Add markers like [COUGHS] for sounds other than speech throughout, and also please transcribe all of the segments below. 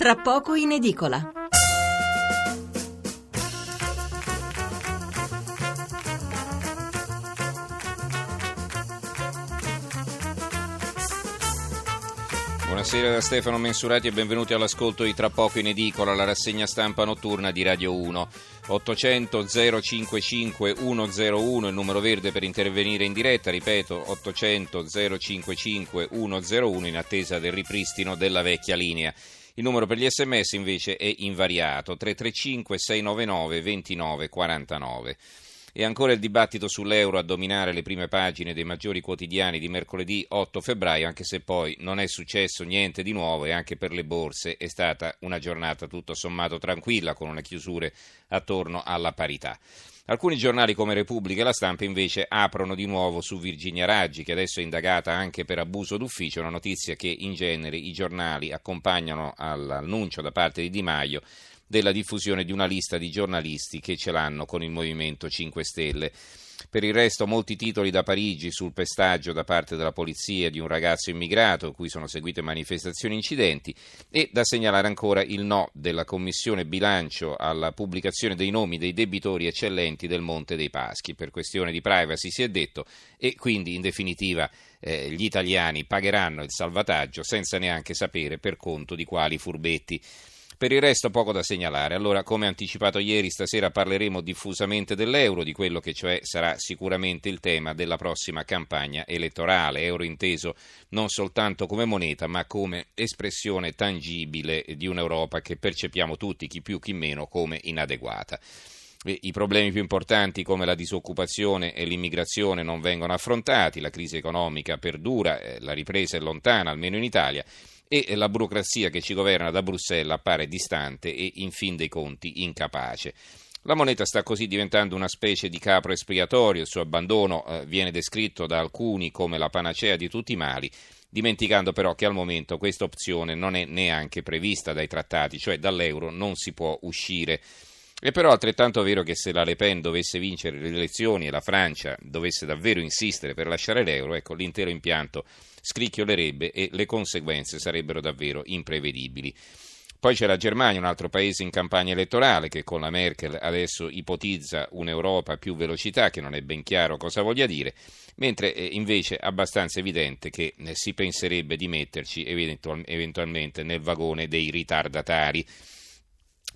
tra poco in edicola. Buonasera da Stefano Mensurati e benvenuti all'ascolto di Tra poco in edicola, la rassegna stampa notturna di Radio 1. 800 055 101 il numero verde per intervenire in diretta, ripeto 800 055 101 in attesa del ripristino della vecchia linea. Il numero per gli sms invece è invariato 335 699 2949. E ancora il dibattito sull'euro a dominare le prime pagine dei maggiori quotidiani di mercoledì 8 febbraio, anche se poi non è successo niente di nuovo e anche per le borse è stata una giornata tutto sommato tranquilla con una chiusura attorno alla parità. Alcuni giornali come Repubblica e La Stampa invece aprono di nuovo su Virginia Raggi, che adesso è indagata anche per abuso d'ufficio, una notizia che in genere i giornali accompagnano all'annuncio da parte di Di Maio della diffusione di una lista di giornalisti che ce l'hanno con il Movimento 5 Stelle. Per il resto molti titoli da Parigi sul pestaggio da parte della polizia di un ragazzo immigrato cui sono seguite manifestazioni e incidenti e da segnalare ancora il no della Commissione Bilancio alla pubblicazione dei nomi dei debitori eccellenti del Monte dei Paschi. Per questione di privacy si è detto e quindi in definitiva eh, gli italiani pagheranno il salvataggio senza neanche sapere per conto di quali furbetti. Per il resto poco da segnalare. Allora, come anticipato ieri, stasera parleremo diffusamente dell'euro, di quello che cioè sarà sicuramente il tema della prossima campagna elettorale. Euro inteso non soltanto come moneta, ma come espressione tangibile di un'Europa che percepiamo tutti, chi più chi meno, come inadeguata. I problemi più importanti come la disoccupazione e l'immigrazione non vengono affrontati, la crisi economica perdura, eh, la ripresa è lontana, almeno in Italia, e la burocrazia che ci governa da Bruxelles appare distante e in fin dei conti incapace. La moneta sta così diventando una specie di capro espiatorio, il suo abbandono eh, viene descritto da alcuni come la panacea di tutti i mali, dimenticando però che al momento questa opzione non è neanche prevista dai trattati, cioè dall'euro non si può uscire. È però altrettanto vero che se la Le Pen dovesse vincere le elezioni e la Francia dovesse davvero insistere per lasciare l'euro, ecco, l'intero impianto scricchiolerebbe e le conseguenze sarebbero davvero imprevedibili. Poi c'è la Germania, un altro paese in campagna elettorale che con la Merkel adesso ipotizza un'Europa a più velocità, che non è ben chiaro cosa voglia dire, mentre è invece abbastanza evidente che eh, si penserebbe di metterci eventualmente nel vagone dei ritardatari.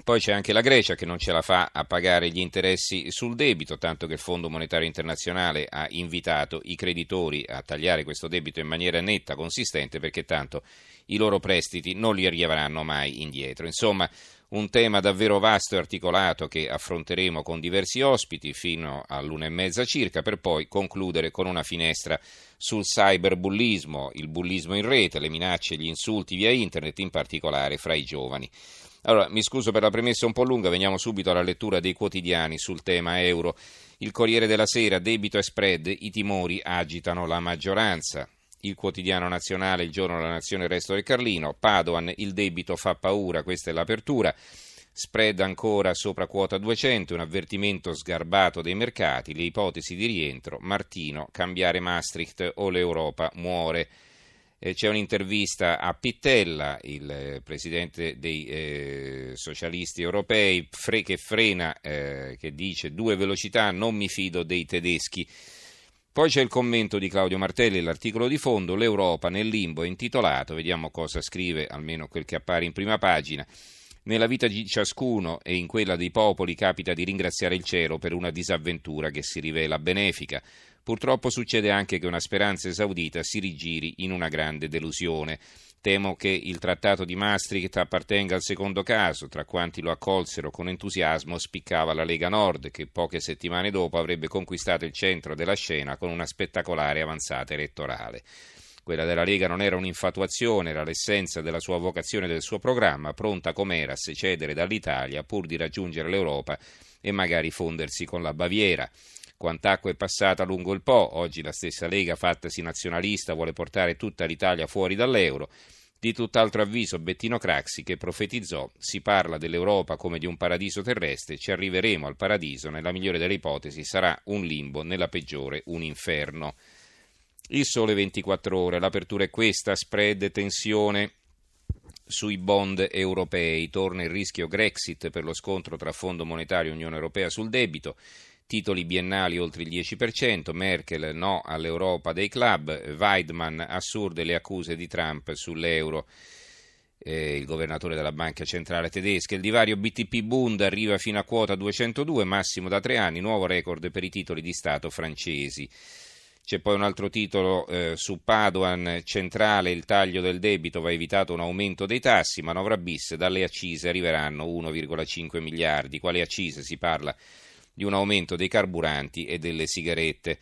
Poi c'è anche la Grecia che non ce la fa a pagare gli interessi sul debito, tanto che il Fondo Monetario Internazionale ha invitato i creditori a tagliare questo debito in maniera netta, consistente, perché tanto i loro prestiti non li arriveranno mai indietro. Insomma, un tema davvero vasto e articolato che affronteremo con diversi ospiti fino all'una e mezza circa, per poi concludere con una finestra sul cyberbullismo, il bullismo in rete, le minacce e gli insulti via internet, in particolare fra i giovani. Allora, mi scuso per la premessa un po' lunga, veniamo subito alla lettura dei quotidiani sul tema euro. Il Corriere della Sera, debito e spread, i timori agitano la maggioranza. Il quotidiano nazionale, il giorno della nazione, il resto del Carlino. Padoan, il debito fa paura, questa è l'apertura. Spread ancora sopra quota 200, un avvertimento sgarbato dei mercati, le ipotesi di rientro. Martino, cambiare Maastricht o l'Europa muore. Eh, c'è un'intervista a Pittella, il eh, presidente dei eh, socialisti europei, fre- che frena, eh, che dice due velocità, non mi fido dei tedeschi. Poi c'è il commento di Claudio Martelli, l'articolo di fondo, l'Europa nel limbo è intitolato, vediamo cosa scrive, almeno quel che appare in prima pagina. Nella vita di ciascuno e in quella dei popoli capita di ringraziare il cielo per una disavventura che si rivela benefica. Purtroppo succede anche che una speranza esaudita si rigiri in una grande delusione. Temo che il trattato di Maastricht appartenga al secondo caso, tra quanti lo accolsero con entusiasmo spiccava la Lega Nord, che poche settimane dopo avrebbe conquistato il centro della scena con una spettacolare avanzata elettorale. Quella della Lega non era un'infatuazione, era l'essenza della sua vocazione e del suo programma, pronta com'era a secedere dall'Italia pur di raggiungere l'Europa e magari fondersi con la Baviera. Quant'acqua è passata lungo il Po, oggi la stessa Lega, fattasi nazionalista, vuole portare tutta l'Italia fuori dall'euro. Di tutt'altro avviso Bettino Craxi che profetizzò si parla dell'Europa come di un paradiso terrestre, ci arriveremo al paradiso, nella migliore delle ipotesi sarà un limbo, nella peggiore un inferno. Il sole 24 ore, l'apertura è questa, spread, tensione, sui bond europei. Torna il rischio Grexit per lo scontro tra Fondo Monetario e Unione Europea sul debito. Titoli biennali oltre il 10%, Merkel no all'Europa dei club, Weidmann assurde le accuse di Trump sull'euro. Eh, il governatore della banca centrale tedesca. Il divario BTP-Bund arriva fino a quota 202, massimo da tre anni, nuovo record per i titoli di Stato francesi. C'è poi un altro titolo eh, su Padoan, centrale, il taglio del debito, va evitato un aumento dei tassi, manovra bis, dalle accise arriveranno 1,5 miliardi. Quale accise? Si parla di un aumento dei carburanti e delle sigarette.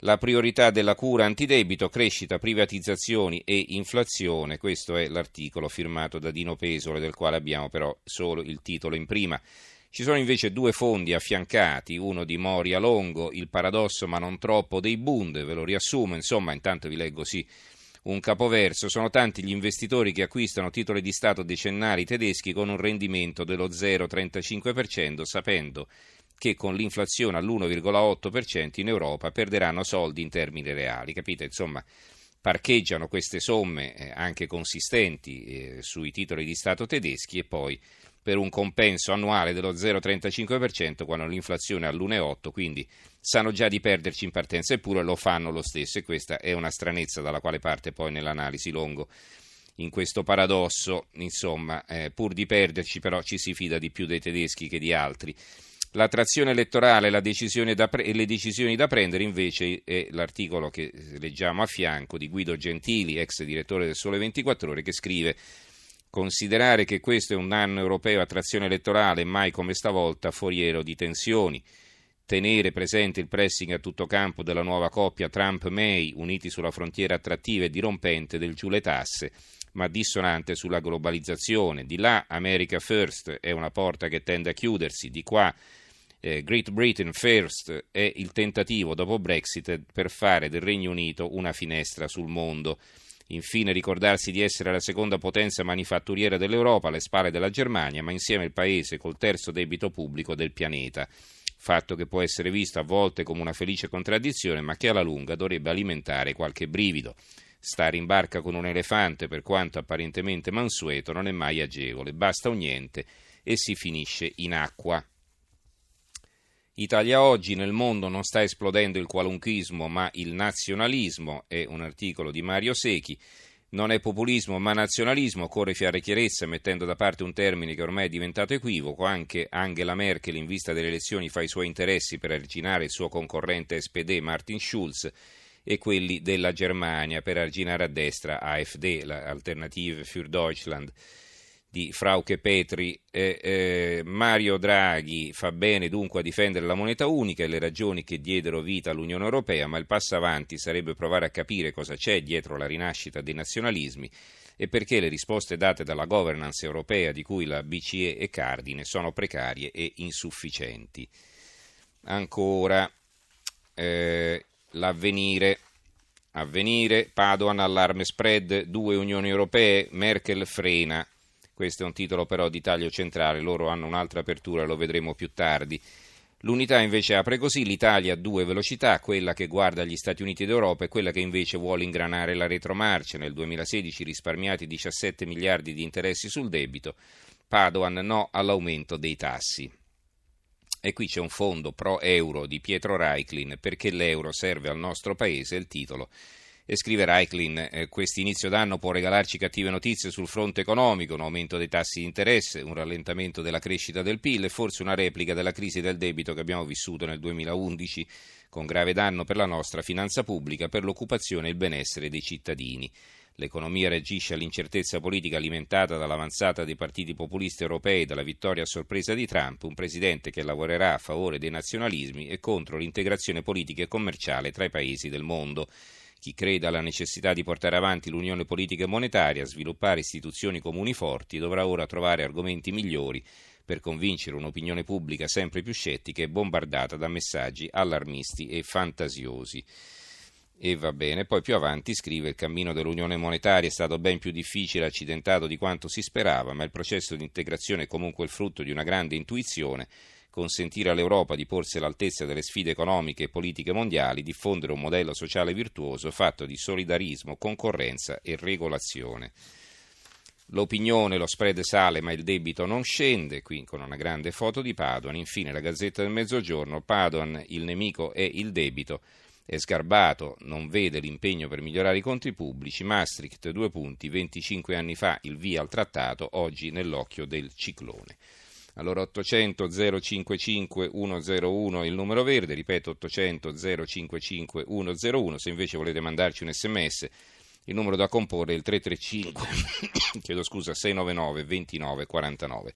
La priorità della cura antidebito, crescita, privatizzazioni e inflazione. Questo è l'articolo firmato da Dino Pesole, del quale abbiamo però solo il titolo in prima. Ci sono invece due fondi affiancati, uno di Moria Longo, il paradosso ma non troppo dei Bund, ve lo riassumo, insomma, intanto vi leggo sì un capoverso. Sono tanti gli investitori che acquistano titoli di Stato decennali tedeschi con un rendimento dello 0,35%, sapendo che con l'inflazione all'1,8% in Europa perderanno soldi in termini reali. Capite? Insomma, parcheggiano queste somme eh, anche consistenti eh, sui titoli di Stato tedeschi e poi per un compenso annuale dello 0,35% quando l'inflazione è all'1,8%, quindi sanno già di perderci in partenza, eppure lo fanno lo stesso e questa è una stranezza dalla quale parte poi nell'analisi longo in questo paradosso, insomma, eh, pur di perderci però ci si fida di più dei tedeschi che di altri. La trazione elettorale pre- e le decisioni da prendere invece è l'articolo che leggiamo a fianco di Guido Gentili, ex direttore del Sole 24 Ore, che scrive Considerare che questo è un anno europeo a trazione elettorale, mai come stavolta foriero di tensioni. Tenere presente il pressing a tutto campo della nuova coppia Trump-May, uniti sulla frontiera attrattiva e dirompente del giù le tasse, ma dissonante sulla globalizzazione. Di là America First è una porta che tende a chiudersi, di qua eh, Great Britain First è il tentativo dopo Brexit per fare del Regno Unito una finestra sul mondo. Infine ricordarsi di essere la seconda potenza manifatturiera dell'Europa alle spalle della Germania, ma insieme il paese col terzo debito pubblico del pianeta. Fatto che può essere visto a volte come una felice contraddizione, ma che alla lunga dovrebbe alimentare qualche brivido. Stare in barca con un elefante, per quanto apparentemente mansueto, non è mai agevole. Basta un niente e si finisce in acqua. Italia oggi nel mondo non sta esplodendo il qualunchismo ma il nazionalismo, è un articolo di Mario Secchi. Non è populismo ma nazionalismo, occorre fare chiarezza mettendo da parte un termine che ormai è diventato equivoco, anche Angela Merkel in vista delle elezioni fa i suoi interessi per arginare il suo concorrente SPD Martin Schulz e quelli della Germania per arginare a destra AfD, l'Alternative für Deutschland di Frauke Petri. Eh, eh, Mario Draghi fa bene dunque a difendere la moneta unica e le ragioni che diedero vita all'Unione Europea, ma il passo avanti sarebbe provare a capire cosa c'è dietro la rinascita dei nazionalismi e perché le risposte date dalla governance europea di cui la BCE è cardine sono precarie e insufficienti. Ancora eh, l'avvenire. Avvenire, Padoan allarme spread, due Unioni Europee, Merkel frena questo è un titolo però di taglio centrale, loro hanno un'altra apertura, lo vedremo più tardi. L'unità invece apre così, l'Italia ha due velocità, quella che guarda gli Stati Uniti d'Europa e quella che invece vuole ingranare la retromarcia. Nel 2016 risparmiati 17 miliardi di interessi sul debito, Padoan no all'aumento dei tassi. E qui c'è un fondo pro euro di Pietro Reiklin perché l'euro serve al nostro paese, il titolo e scrive Reiklin, eh, questo inizio d'anno può regalarci cattive notizie sul fronte economico, un aumento dei tassi di interesse, un rallentamento della crescita del PIL e forse una replica della crisi del debito che abbiamo vissuto nel 2011, con grave danno per la nostra finanza pubblica, per l'occupazione e il benessere dei cittadini. L'economia reagisce all'incertezza politica alimentata dall'avanzata dei partiti populisti europei e dalla vittoria a sorpresa di Trump, un presidente che lavorerà a favore dei nazionalismi e contro l'integrazione politica e commerciale tra i paesi del mondo. Chi crede alla necessità di portare avanti l'unione politica e monetaria, sviluppare istituzioni comuni forti, dovrà ora trovare argomenti migliori per convincere un'opinione pubblica sempre più scettica e bombardata da messaggi allarmisti e fantasiosi. E va bene, poi più avanti scrive il cammino dell'unione monetaria è stato ben più difficile e accidentato di quanto si sperava, ma il processo di integrazione è comunque il frutto di una grande intuizione consentire all'Europa di porsi all'altezza delle sfide economiche e politiche mondiali, diffondere un modello sociale virtuoso fatto di solidarismo, concorrenza e regolazione. L'opinione, lo spread sale ma il debito non scende, qui con una grande foto di Padoan. Infine la Gazzetta del Mezzogiorno, Padoan, il nemico è il debito, è sgarbato, non vede l'impegno per migliorare i conti pubblici, Maastricht due punti, 25 anni fa il via al trattato, oggi nell'occhio del ciclone. Allora 800 055 101 il numero verde, ripeto 800 055 101, se invece volete mandarci un sms il numero da comporre è il 335 [COUGHS] chiedo scusa 699 29 49.